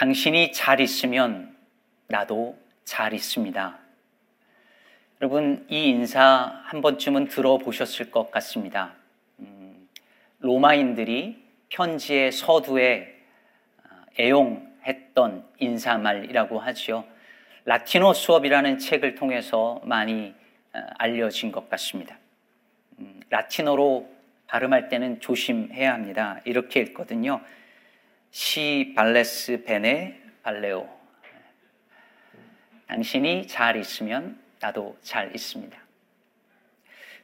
당신이 잘 있으면 나도 잘 있습니다. 여러분, 이 인사 한 번쯤은 들어보셨을 것 같습니다. 음, 로마인들이 편지의 서두에 아, 애용했던 인사말이라고 하지요. 라틴어 수업이라는 책을 통해서 많이 아, 알려진 것 같습니다. 음, 라틴어로 발음할 때는 조심해야 합니다. 이렇게 읽거든요. 시 발레스 베네 발레오. 당신이 잘 있으면 나도 잘 있습니다.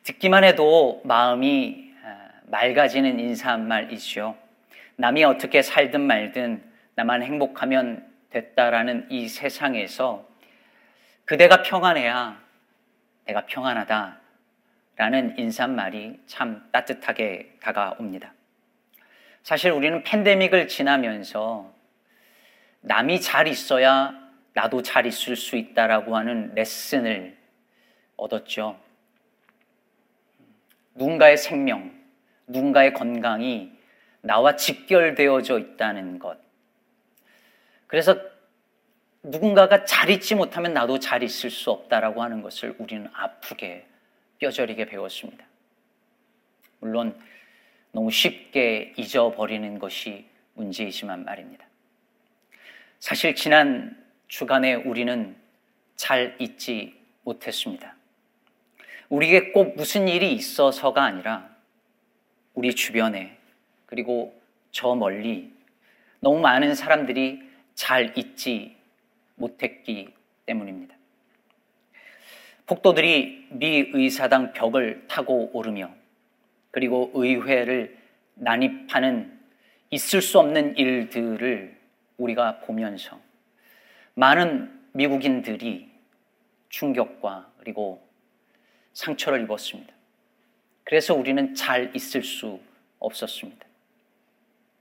듣기만 해도 마음이 아, 맑아지는 인사 한 말이죠. 남이 어떻게 살든 말든 나만 행복하면 됐다라는 이 세상에서 그대가 평안해야 내가 평안하다 라는 인사말이 참 따뜻하게 다가옵니다. 사실 우리는 팬데믹을 지나면서 남이 잘 있어야 나도 잘 있을 수 있다라고 하는 레슨을 얻었죠. 누군가의 생명, 누군가의 건강이 나와 직결되어져 있다는 것. 그래서 누군가가 잘 있지 못하면 나도 잘 있을 수 없다라고 하는 것을 우리는 아프게 뼈저리게 배웠습니다. 물론 너무 쉽게 잊어버리는 것이 문제이지만 말입니다. 사실 지난 주간에 우리는 잘 잊지 못했습니다. 우리에게 꼭 무슨 일이 있어서가 아니라 우리 주변에 그리고 저 멀리 너무 많은 사람들이 잘 잊지 못했기 때문입니다. 폭도들이 미 의사당 벽을 타고 오르며 그리고 의회를 난입하는 있을 수 없는 일들을 우리가 보면서 많은 미국인들이 충격과 그리고 상처를 입었습니다. 그래서 우리는 잘 있을 수 없었습니다.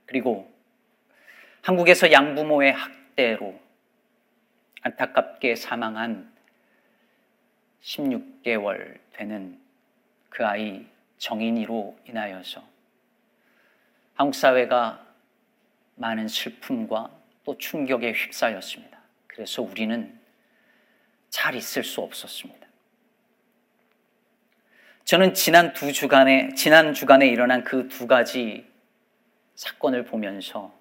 그리고 한국에서 양부모의 학대로 안타깝게 사망한 16개월 되는 그 아이 정인이로 인하여서 한국 사회가 많은 슬픔과 또 충격에 휩싸였습니다. 그래서 우리는 잘 있을 수 없었습니다. 저는 지난 두 주간에, 지난 주간에 일어난 그 두 가지 사건을 보면서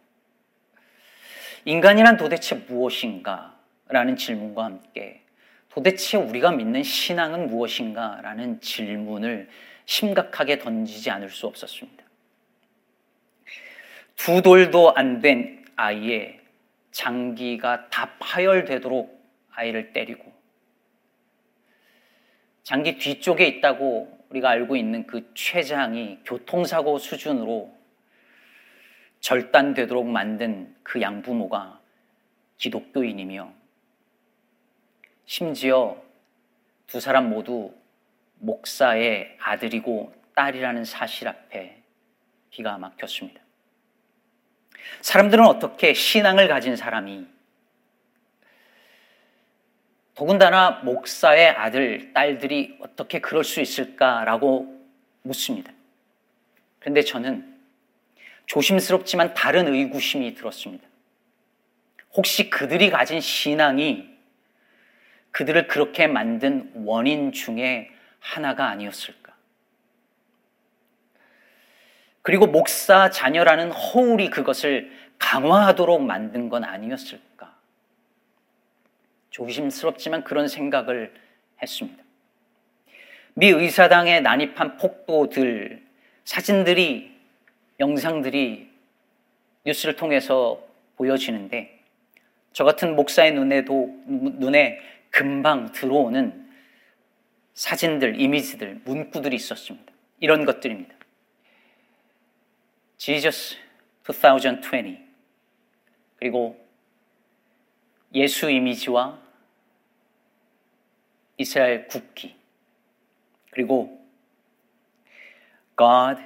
인간이란 도대체 무엇인가? 라는 질문과 함께 도대체 우리가 믿는 신앙은 무엇인가? 라는 질문을 심각하게 던지지 않을 수 없었습니다. 두 돌도 안 된 아이의 장기가 다 파열되도록 아이를 때리고 장기 뒤쪽에 있다고 우리가 알고 있는 그 췌장이 교통사고 수준으로 절단되도록 만든 그 양부모가 기독교인이며 심지어 두 사람 모두 목사의 아들이고 딸이라는 사실 앞에 기가 막혔습니다. 사람들은 어떻게 신앙을 가진 사람이 더군다나 목사의 아들, 딸들이 어떻게 그럴 수 있을까라고 묻습니다. 그런데 저는 조심스럽지만 다른 의구심이 들었습니다. 혹시 그들이 가진 신앙이 그들을 그렇게 만든 원인 중에 하나가 아니었을까? 그리고 목사 자녀라는 허울이 그것을 강화하도록 만든 건 아니었을까? 조심스럽지만 그런 생각을 했습니다. 미 의사당에 난입한 폭도들 사진들이 영상들이 뉴스를 통해서 보여지는데 저 같은 목사의 눈에도 눈에 금방 들어오는 사진들, 이미지들, 문구들이 있었습니다. 이런 것들입니다. Jesus 2020 그리고 예수 이미지와 이스라엘 국기 그리고 God,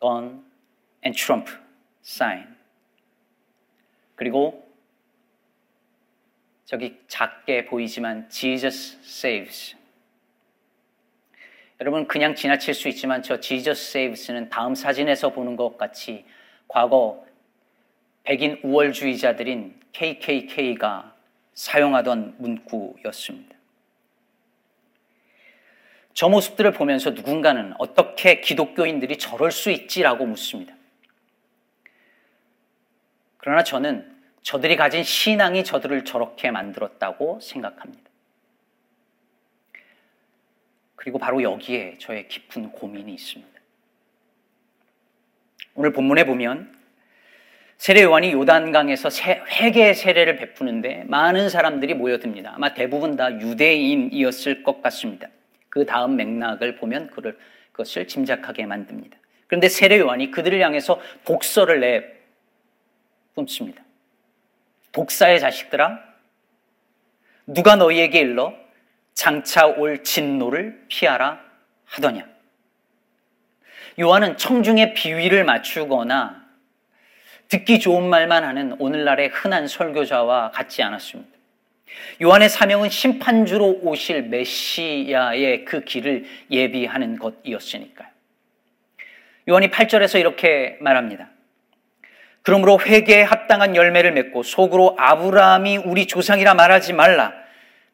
Gun and Trump sign 그리고 저기 작게 보이지만 Jesus saves 여러분 그냥 지나칠 수 있지만 저 Jesus Saves는 다음 사진에서 보는 것 같이 과거 백인 우월주의자들인 KKK가 사용하던 문구였습니다. 저 모습들을 보면서 누군가는 어떻게 기독교인들이 저럴 수 있지라고 묻습니다. 그러나 저는 저들이 가진 신앙이 저들을 저렇게 만들었다고 생각합니다. 그리고 바로 여기에 저의 깊은 고민이 있습니다. 오늘 본문에 보면 세례 요한이 요단강에서 회개의 세례를 베푸는데 많은 사람들이 모여듭니다. 아마 대부분 다 유대인이었을 것 같습니다. 그 다음 맥락을 보면 그를, 그것을 짐작하게 만듭니다. 그런데 세례 요한이 그들을 향해서 독서를 내 뿜습니다. 독사의 자식들아, 누가 너희에게 일러 장차 올 진노를 피하라 하더냐. 요한은 청중의 비위를 맞추거나 듣기 좋은 말만 하는 오늘날의 흔한 설교자와 같지 않았습니다. 요한의 사명은 심판주로 오실 메시아의 그 길을 예비하는 것이었으니까요. 요한이 8절에서 이렇게 말합니다. 그러므로 회개에 합당한 열매를 맺고 속으로 아브라함이 우리 조상이라 말하지 말라.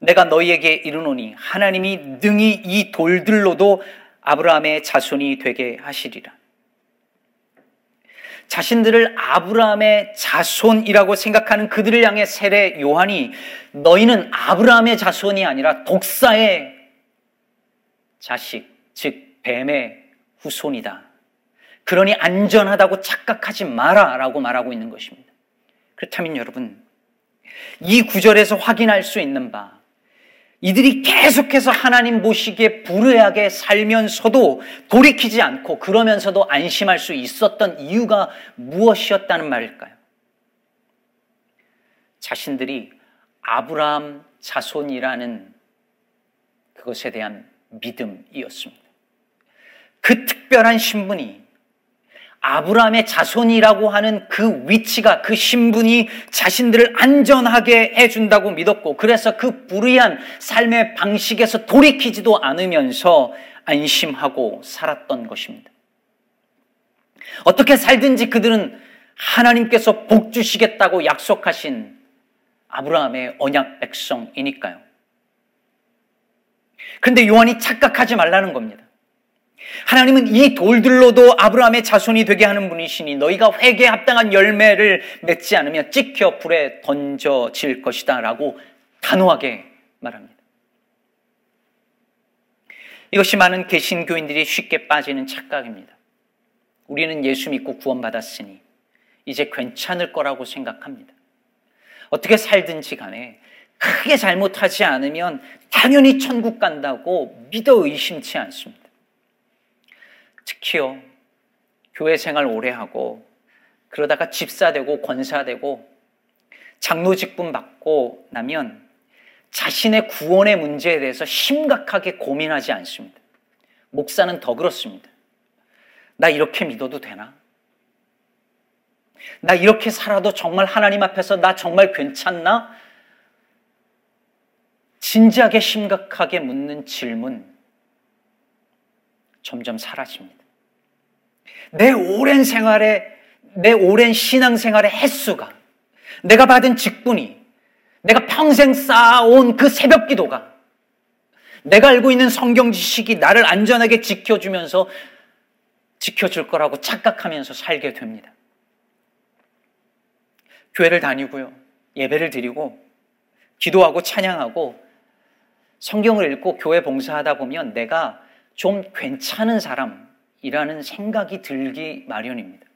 내가 너희에게 이르노니 하나님이 능히 이 돌들로도 아브라함의 자손이 되게 하시리라. 자신들을 아브라함의 자손이라고 생각하는 그들을 향해 세례 요한이 너희는 아브라함의 자손이 아니라 독사의 자식, 즉 뱀의 후손이다. 그러니 안전하다고 착각하지 마라 라고 말하고 있는 것입니다. 그렇다면 여러분, 이 구절에서 확인할 수 있는 바, 이들이 계속해서 하나님 보시기에 불의하게 살면서도 돌이키지 않고 그러면서도 안심할 수 있었던 이유가 무엇이었다는 말일까요? 자신들이 아브라함 자손이라는 그것에 대한 믿음이었습니다. 그 특별한 신분이 아브라함의 자손이라고 하는 그 위치가 그 신분이 자신들을 안전하게 해준다고 믿었고 그래서 그 불의한 삶의 방식에서 돌이키지도 않으면서 안심하고 살았던 것입니다. 어떻게 살든지 그들은 하나님께서 복 주시겠다고 약속하신 아브라함의 언약 백성이니까요. 그런데 요한이 착각하지 말라는 겁니다. 하나님은 이 돌들로도 아브라함의 자손이 되게 하는 분이시니 너희가 회개에 합당한 열매를 맺지 않으면 찍혀 불에 던져질 것이다 라고 단호하게 말합니다. 이것이 많은 개신교인들이 쉽게 빠지는 착각입니다. 우리는 예수 믿고 구원받았으니 이제 괜찮을 거라고 생각합니다. 어떻게 살든지 간에 크게 잘못하지 않으면 당연히 천국 간다고 믿어 의심치 않습니다. 특히요, 교회 생활 오래 하고, 그러다가 집사되고 권사되고, 장로 직분 받고 나면 자신의 구원의 문제에 대해서 심각하게 고민하지 않습니다. 목사는 더 그렇습니다. 나 이렇게 믿어도 되나? 나 이렇게 살아도 정말 하나님 앞에서 나 정말 괜찮나? 진지하게 심각하게 묻는 질문, 점점 사라집니다. 내 오랜 생활에, 내 오랜 신앙생활의 횟수가, 내가 받은 직분이, 내가 평생 쌓아온 그 새벽 기도가, 내가 알고 있는 성경 지식이 나를 안전하게 지켜주면서 지켜줄 거라고 착각하면서 살게 됩니다. 교회를 다니고요. 예배를 드리고, 기도하고 찬양하고, 성경을 읽고 교회 봉사하다 보면 내가 좀 괜찮은 사람이라는 생각이 들기 마련입니다.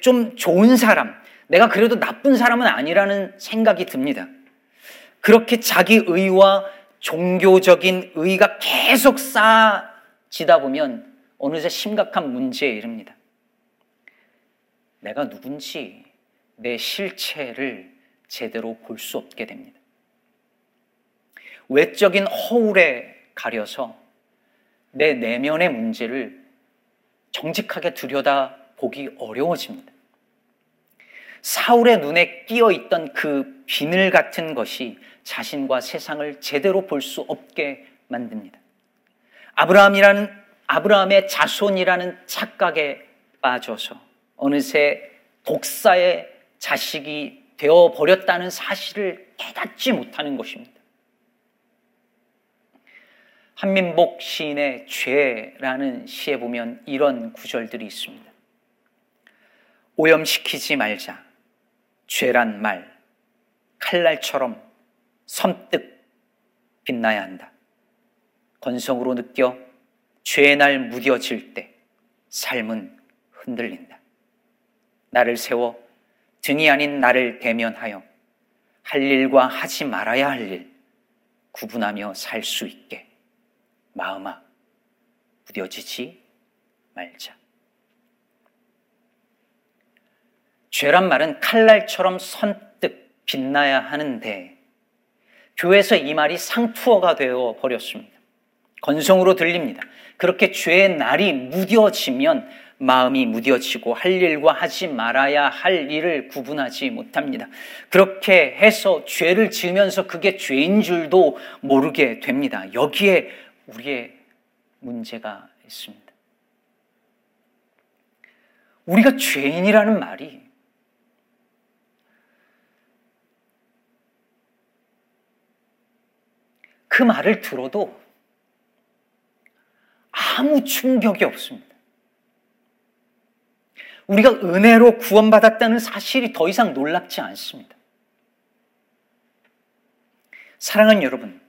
좀 좋은 사람, 내가 그래도 나쁜 사람은 아니라는 생각이 듭니다. 그렇게 자기 의와 종교적인 의가 계속 쌓아지다 보면 어느새 심각한 문제에 이릅니다. 내가 누군지 내 실체를 제대로 볼 수 없게 됩니다. 외적인 허울에 가려서 내 내면의 문제를 정직하게 들여다 보기 어려워집니다. 사울의 눈에 끼어 있던 그 비늘 같은 것이 자신과 세상을 제대로 볼 수 없게 만듭니다. 아브라함이라는 아브라함의 자손이라는 착각에 빠져서 어느새 독사의 자식이 되어 버렸다는 사실을 깨닫지 못하는 것입니다. 한민복 시인의 죄라는 시에 보면 이런 구절들이 있습니다. 오염시키지 말자. 죄란 말. 칼날처럼 섬뜩 빛나야 한다. 건성으로 느껴 죄의 날 무뎌질 때 삶은 흔들린다. 나를 세워 등이 아닌 나를 대면하여 할 일과 하지 말아야 할 일 구분하며 살 수 있게 마음아 무뎌지지 말자. 죄란 말은 칼날처럼 선뜻 빛나야 하는데 교회에서 이 말이 상투어가 되어 버렸습니다. 건성으로 들립니다. 그렇게 죄의 날이 무뎌지면 마음이 무뎌지고 할 일과 하지 말아야 할 일을 구분하지 못합니다. 그렇게 해서 죄를 지으면서 그게 죄인 줄도 모르게 됩니다. 여기에 우리의 문제가 있습니다. 우리가 죄인이라는 말이 그 말을 들어도 아무 충격이 없습니다. 우리가 은혜로 구원받았다는 사실이 더 이상 놀랍지 않습니다. 사랑하는 여러분,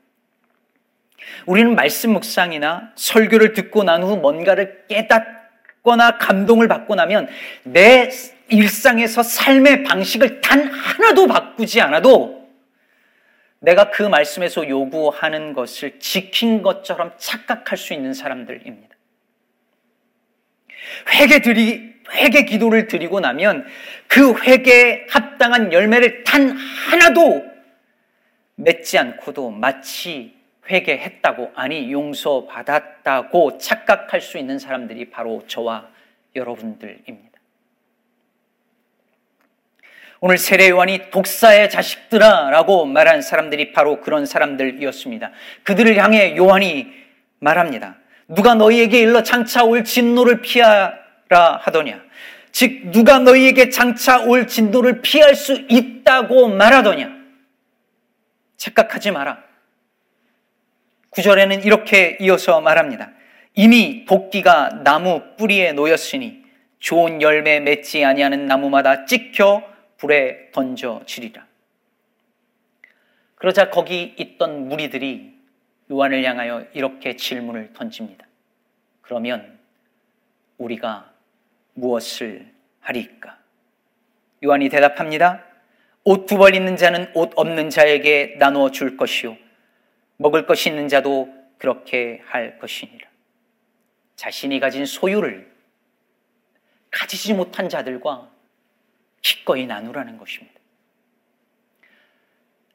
우리는 말씀 묵상이나 설교를 듣고 난 후 뭔가를 깨닫거나 감동을 받고 나면 내 일상에서 삶의 방식을 단 하나도 바꾸지 않아도 내가 그 말씀에서 요구하는 것을 지킨 것처럼 착각할 수 있는 사람들입니다. 회개 드리, 회개 기도를 드리고 나면 그 회개에 합당한 열매를 단 하나도 맺지 않고도 마치 회개했다고, 아니, 용서받았다고 착각할 수 있는 사람들이 바로 저와 여러분들입니다. 오늘 세례 요한이 독사의 자식들아 라고 말한 사람들이 바로 그런 사람들이었습니다. 그들을 향해 요한이 말합니다. 누가 너희에게 일러 장차 올 진노를 피하라 하더냐. 즉, 누가 너희에게 장차 올 진노를 피할 수 있다고 말하더냐. 착각하지 마라. 구절에는 이렇게 이어서 말합니다. 이미 도끼가 나무 뿌리에 놓였으니 좋은 열매 맺지 아니하는 나무마다 찍혀 불에 던져지리라. 그러자 거기 있던 무리들이 요한을 향하여 이렇게 질문을 던집니다. 그러면 우리가 무엇을 하리까? 요한이 대답합니다. 옷 두 벌 있는 자는 옷 없는 자에게 나누어 줄 것이요. 먹을 것이 있는 자도 그렇게 할 것이니라. 자신이 가진 소유를 가지지 못한 자들과 기꺼이 나누라는 것입니다.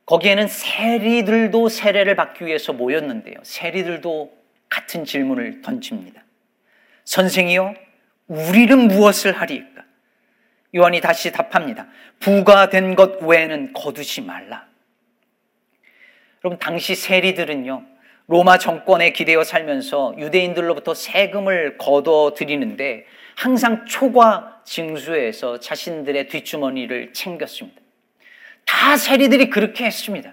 거기에는 세리들도 세례를 받기 위해서 모였는데요. 세리들도 같은 질문을 던집니다. 선생이요, 우리는 무엇을 하리까? 요한이 다시 답합니다. 부가 된 것 외에는 거두지 말라. 여러분, 당시 세리들은요, 로마 정권에 기대어 살면서 유대인들로부터 세금을 걷어 드리는데 항상 초과 징수에서 자신들의 뒷주머니를 챙겼습니다. 다 세리들이 그렇게 했습니다.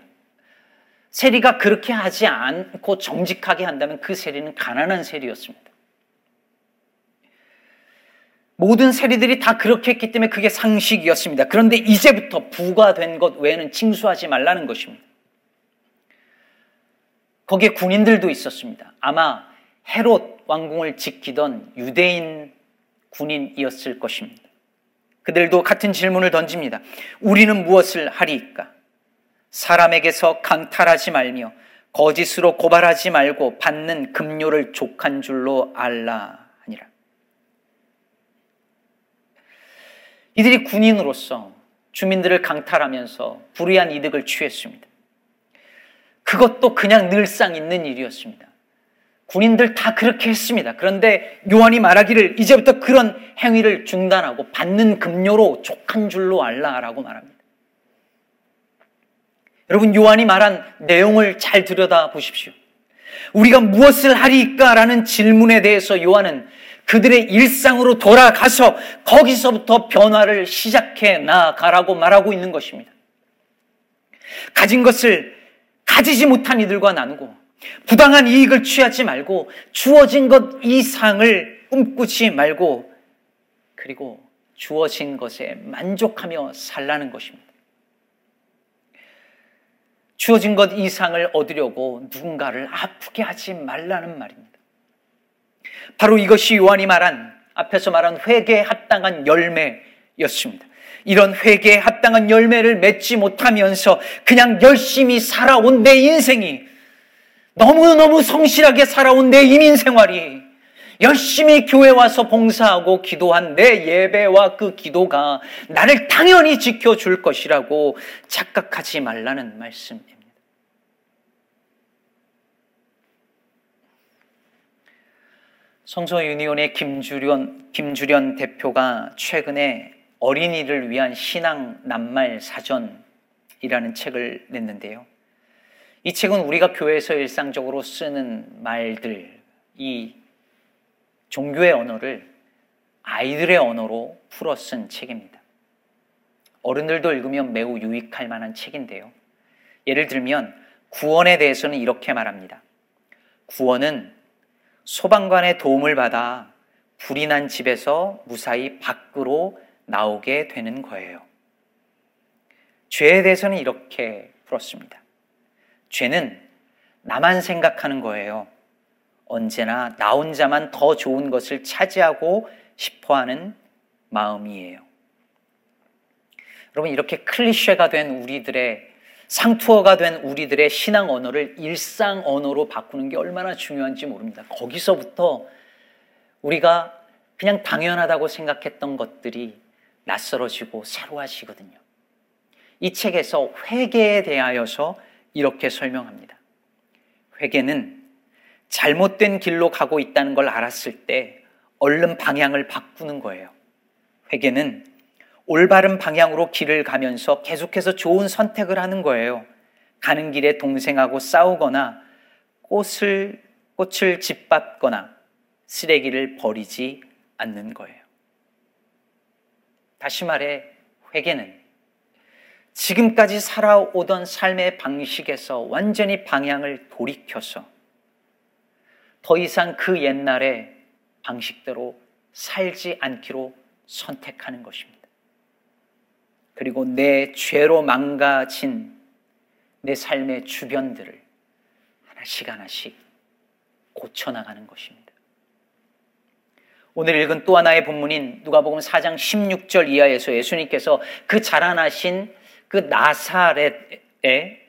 세리가 그렇게 하지 않고 정직하게 한다면 그 세리는 가난한 세리였습니다. 모든 세리들이 다 그렇게 했기 때문에 그게 상식이었습니다. 그런데 이제부터 부과된 것 외에는 징수하지 말라는 것입니다. 거기에 군인들도 있었습니다. 아마 헤롯 왕궁을 지키던 유대인 군인이었을 것입니다. 그들도 같은 질문을 던집니다. 우리는 무엇을 하리까? 사람에게서 강탈하지 말며 거짓으로 고발하지 말고 받는 급료를 족한 줄로 알라 하니라. 이들이 군인으로서 주민들을 강탈하면서 불의한 이득을 취했습니다. 그것도 그냥 늘상 있는 일이었습니다. 군인들 다 그렇게 했습니다. 그런데 요한이 말하기를 이제부터 그런 행위를 중단하고 받는 급료로 족한 줄로 알라라고 말합니다. 여러분 요한이 말한 내용을 잘 들여다 보십시오. 우리가 무엇을 하리까라는 질문에 대해서 요한은 그들의 일상으로 돌아가서 거기서부터 변화를 시작해 나가라고 말하고 있는 것입니다. 가진 것을 가지지 못한 이들과 나누고 부당한 이익을 취하지 말고 주어진 것 이상을 꿈꾸지 말고 그리고 주어진 것에 만족하며 살라는 것입니다. 주어진 것 이상을 얻으려고 누군가를 아프게 하지 말라는 말입니다. 바로 이것이 요한이 말한 앞에서 말한 회개에 합당한 열매였습니다. 이런 회개에 합당한 열매를 맺지 못하면서 그냥 열심히 살아온 내 인생이 너무너무 성실하게 살아온 내 이민 생활이 열심히 교회 와서 봉사하고 기도한 내 예배와 그 기도가 나를 당연히 지켜줄 것이라고 착각하지 말라는 말씀입니다. 성서 유니온의 김주련, 김주련 대표가 최근에 어린이를 위한 신앙 낱말 사전이라는 책을 냈는데요. 이 책은 우리가 교회에서 일상적으로 쓰는 말들, 이 종교의 언어를 아이들의 언어로 풀어 쓴 책입니다. 어른들도 읽으면 매우 유익할 만한 책인데요. 예를 들면 구원에 대해서는 이렇게 말합니다. 구원은 소방관의 도움을 받아 불이 난 집에서 무사히 밖으로 나오게 되는 거예요. 죄에 대해서는 이렇게 풀었습니다. 죄는 나만 생각하는 거예요. 언제나 나 혼자만 더 좋은 것을 차지하고 싶어 하는 마음이에요. 여러분, 이렇게 클리셰가 된 우리들의 상투어가 된 우리들의 신앙 언어를 일상 언어로 바꾸는 게 얼마나 중요한지 모릅니다. 거기서부터 우리가 그냥 당연하다고 생각했던 것들이 낯설어지고 새로워지거든요. 이 책에서 회개에 대하여서 이렇게 설명합니다. 회개는 잘못된 길로 가고 있다는 걸 알았을 때 얼른 방향을 바꾸는 거예요. 회개는 올바른 방향으로 길을 가면서 계속해서 좋은 선택을 하는 거예요. 가는 길에 동생하고 싸우거나 꽃을, 꽃을 짓밟거나 쓰레기를 버리지 않는 거예요. 다시 말해, 회개는 지금까지 살아오던 삶의 방식에서 완전히 방향을 돌이켜서 더 이상 그 옛날의 방식대로 살지 않기로 선택하는 것입니다. 그리고 내 죄로 망가진 내 삶의 주변들을 하나씩 하나씩 고쳐나가는 것입니다. 오늘 읽은 또 하나의 본문인 누가복음 4장 16절 이하에서 예수님께서 그 자라나신 그 나사렛의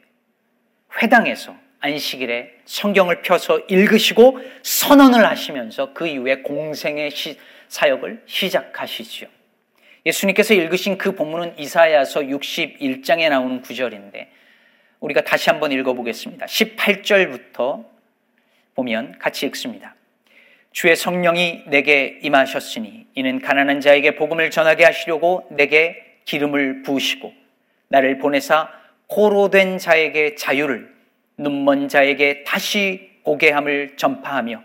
회당에서 안식일에 성경을 펴서 읽으시고 선언을 하시면서 그 이후에 공생의 시, 사역을 시작하시죠. 예수님께서 읽으신 그 본문은 이사야서 61장에 나오는 구절인데 우리가 다시 한번 읽어보겠습니다. 18절부터 보면 같이 읽습니다. 주의 성령이 내게 임하셨으니 이는 가난한 자에게 복음을 전하게 하시려고 내게 기름을 부으시고 나를 보내사 고로 된 자에게 자유를 눈먼 자에게 다시 보게 함을 전파하며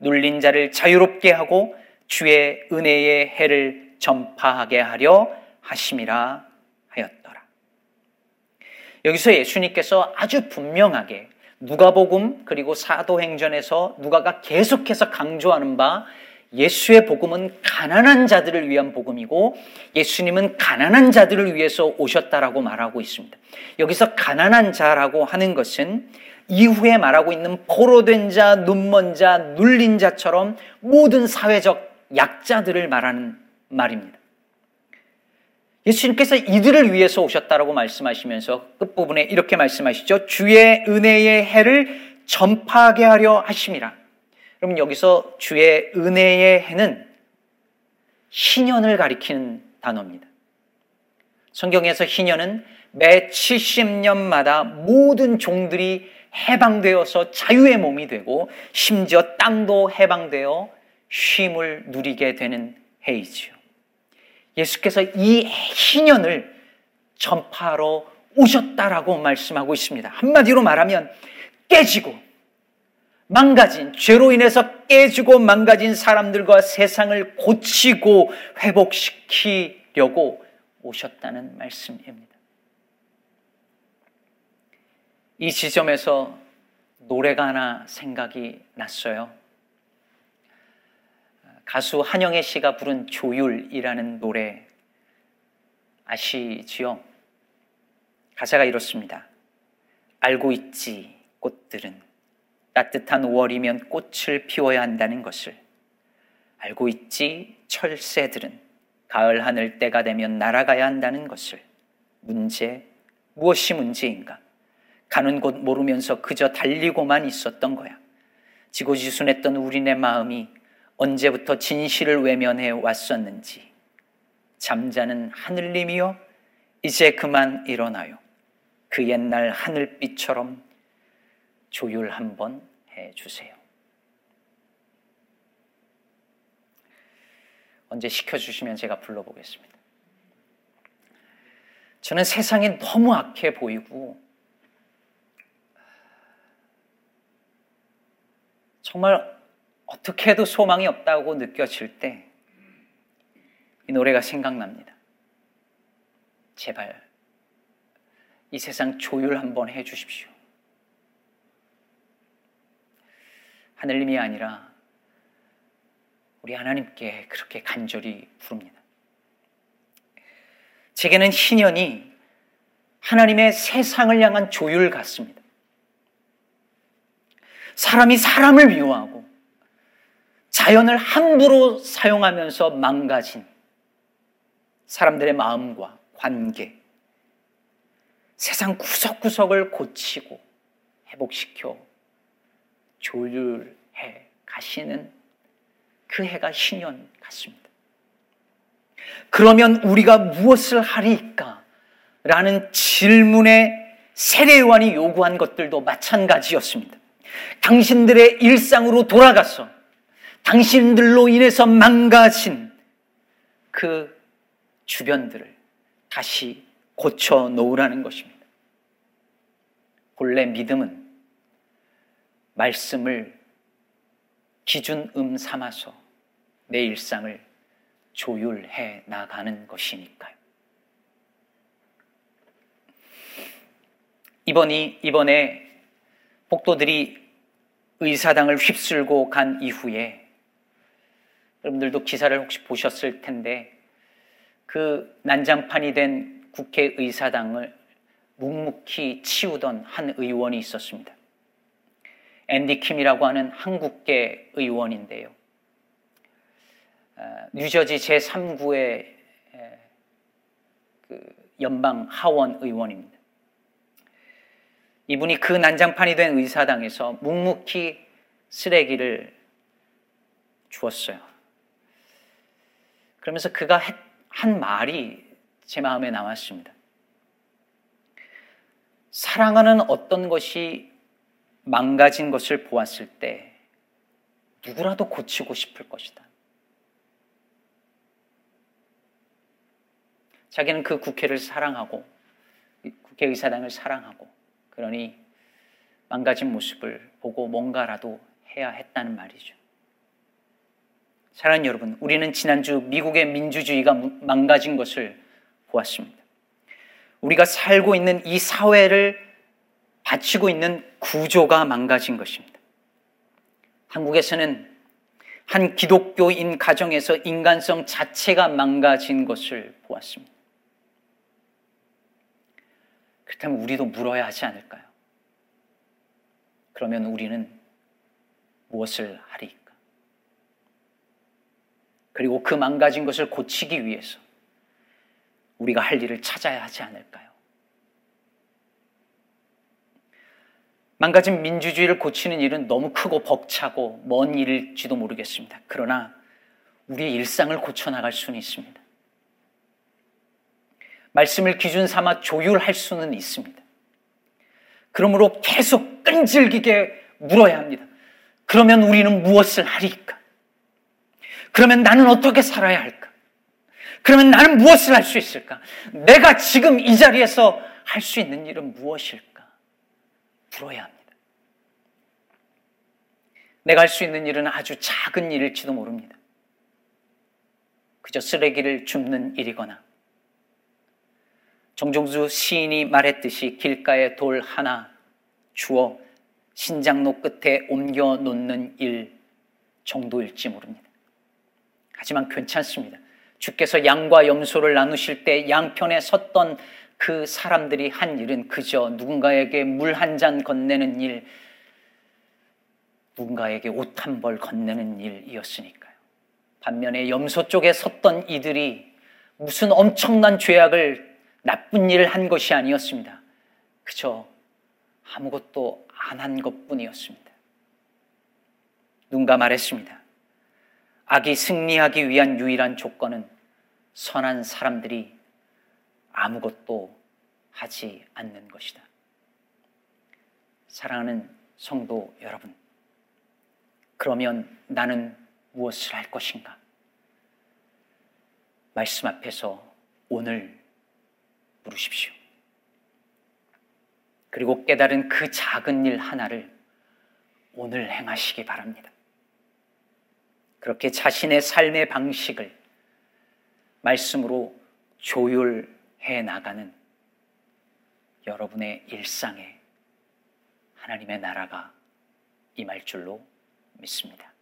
눌린 자를 자유롭게 하고 주의 은혜의 해를 전파하게 하려 하심이라 하였더라. 여기서 예수님께서 아주 분명하게 누가복음 그리고 사도행전에서 누가가 계속해서 강조하는 바 예수의 복음은 가난한 자들을 위한 복음이고 예수님은 가난한 자들을 위해서 오셨다라고 말하고 있습니다. 여기서 가난한 자라고 하는 것은 이후에 말하고 있는 포로된 자, 눈먼 자, 눌린 자처럼 모든 사회적 약자들을 말하는 말입니다. 예수님께서 이들을 위해서 오셨다라고 말씀하시면서 끝부분에 이렇게 말씀하시죠. 주의 은혜의 해를 전파하게 하려 하심이라. 그럼 여기서 주의 은혜의 해는 희년을 가리키는 단어입니다. 성경에서 희년은 매 70년마다 모든 종들이 해방되어서 자유의 몸이 되고 심지어 땅도 해방되어 쉼을 누리게 되는 해이지요. 예수께서 이 희년을 전파하러 오셨다라고 말씀하고 있습니다. 한마디로 말하면 깨지고 망가진, 죄로 인해서 깨지고 망가진 사람들과 세상을 고치고 회복시키려고 오셨다는 말씀입니다. 이 지점에서 노래가 하나 생각이 났어요. 가수 한영애 씨가 부른 조율이라는 노래 아시지요? 가사가 이렇습니다. 알고 있지, 꽃들은. 따뜻한 5월이면 꽃을 피워야 한다는 것을. 알고 있지, 철새들은. 가을 하늘 때가 되면 날아가야 한다는 것을. 문제, 무엇이 문제인가? 가는 곳 모르면서 그저 달리고만 있었던 거야. 지고지순했던 우리네 마음이 언제부터 진실을 외면해 왔었는지. 잠자는 하늘님이여, 이제 그만 일어나요. 그 옛날 하늘빛처럼 조율 한번 해 주세요. 언제 시켜주시면 제가 불러보겠습니다. 저는 세상이 너무 악해 보이고, 정말 어떻게 해도 소망이 없다고 느껴질 때 이 노래가 생각납니다. 제발 이 세상 조율 한번 해 주십시오. 하늘님이 아니라 우리 하나님께 그렇게 간절히 부릅니다. 제게는 희년이 하나님의 세상을 향한 조율 같습니다. 사람이 사람을 미워하고 자연을 함부로 사용하면서 망가진 사람들의 마음과 관계, 세상 구석구석을 고치고 회복시켜 조율해 가시는 그 해가 신년 같습니다. 그러면 우리가 무엇을 하리까? 라는 질문에 세례요한이 요구한 것들도 마찬가지였습니다. 당신들의 일상으로 돌아가서 당신들로 인해서 망가진 그 주변들을 다시 고쳐 놓으라는 것입니다. 본래 믿음은 말씀을 기준음 삼아서 내 일상을 조율해 나가는 것이니까요. 이번이, 이번에 복도들이 의사당을 휩쓸고 간 이후에 여러분들도 기사를 혹시 보셨을 텐데 그 난장판이 된 국회의사당을 묵묵히 치우던 한 의원이 있었습니다. 앤디 킴이라고 하는 한국계 의원인데요. 어, 뉴저지 제3구의 그 연방 하원 의원입니다. 이분이 그 난장판이 된 의사당에서 묵묵히 쓰레기를 주었어요. 그러면서 그가 한 말이 제 마음에 남았습니다. 사랑하는 어떤 것이 망가진 것을 보았을 때 누구라도 고치고 싶을 것이다. 자기는 그 국회를 사랑하고 국회의사당을 사랑하고 그러니 망가진 모습을 보고 뭔가라도 해야 했다는 말이죠. 사랑하는 여러분, 우리는 지난주 미국의 민주주의가 망가진 것을 보았습니다. 우리가 살고 있는 이 사회를 바치고 있는 구조가 망가진 것입니다. 한국에서는 한 기독교인 가정에서 인간성 자체가 망가진 것을 보았습니다. 그렇다면 우리도 물어야 하지 않을까요? 그러면 우리는 무엇을 하리까? 그리고 그 망가진 것을 고치기 위해서 우리가 할 일을 찾아야 하지 않을까요? 망가진 민주주의를 고치는 일은 너무 크고 벅차고 먼 일일지도 모르겠습니다. 그러나 우리의 일상을 고쳐나갈 수는 있습니다. 말씀을 기준 삼아 조율할 수는 있습니다. 그러므로 계속 끈질기게 물어야 합니다. 그러면 우리는 무엇을 하리까? 그러면 나는 어떻게 살아야 할까? 그러면 나는 무엇을 할 수 있을까? 내가 지금 이 자리에서 할 수 있는 일은 무엇일까? 물어야 합니다. 내가 할 수 있는 일은 아주 작은 일일지도 모릅니다. 그저 쓰레기를 줍는 일이거나 정종수 시인이 말했듯이 길가에 돌 하나 주어 신장로 끝에 옮겨 놓는 일 정도일지 모릅니다. 하지만 괜찮습니다. 주께서 양과 염소를 나누실 때 양편에 섰던 그 사람들이 한 일은 그저 누군가에게 물 한 잔 건네는 일, 누군가에게 옷 한 벌 건네는 일이었으니까요. 반면에 염소 쪽에 섰던 이들이 무슨 엄청난 죄악을 나쁜 일을 한 것이 아니었습니다. 그저 아무것도 안 한 것 뿐이었습니다. 누군가 말했습니다. 악이 승리하기 위한 유일한 조건은 선한 사람들이 아무것도 하지 않는 것이다. 사랑하는 성도 여러분, 그러면 나는 무엇을 할 것인가? 말씀 앞에서 오늘 물으십시오. 그리고 깨달은 그 작은 일 하나를 오늘 행하시기 바랍니다. 그렇게 자신의 삶의 방식을 말씀으로 조율해 나가는 여러분의 일상에 하나님의 나라가 임할 줄로 믿습니다.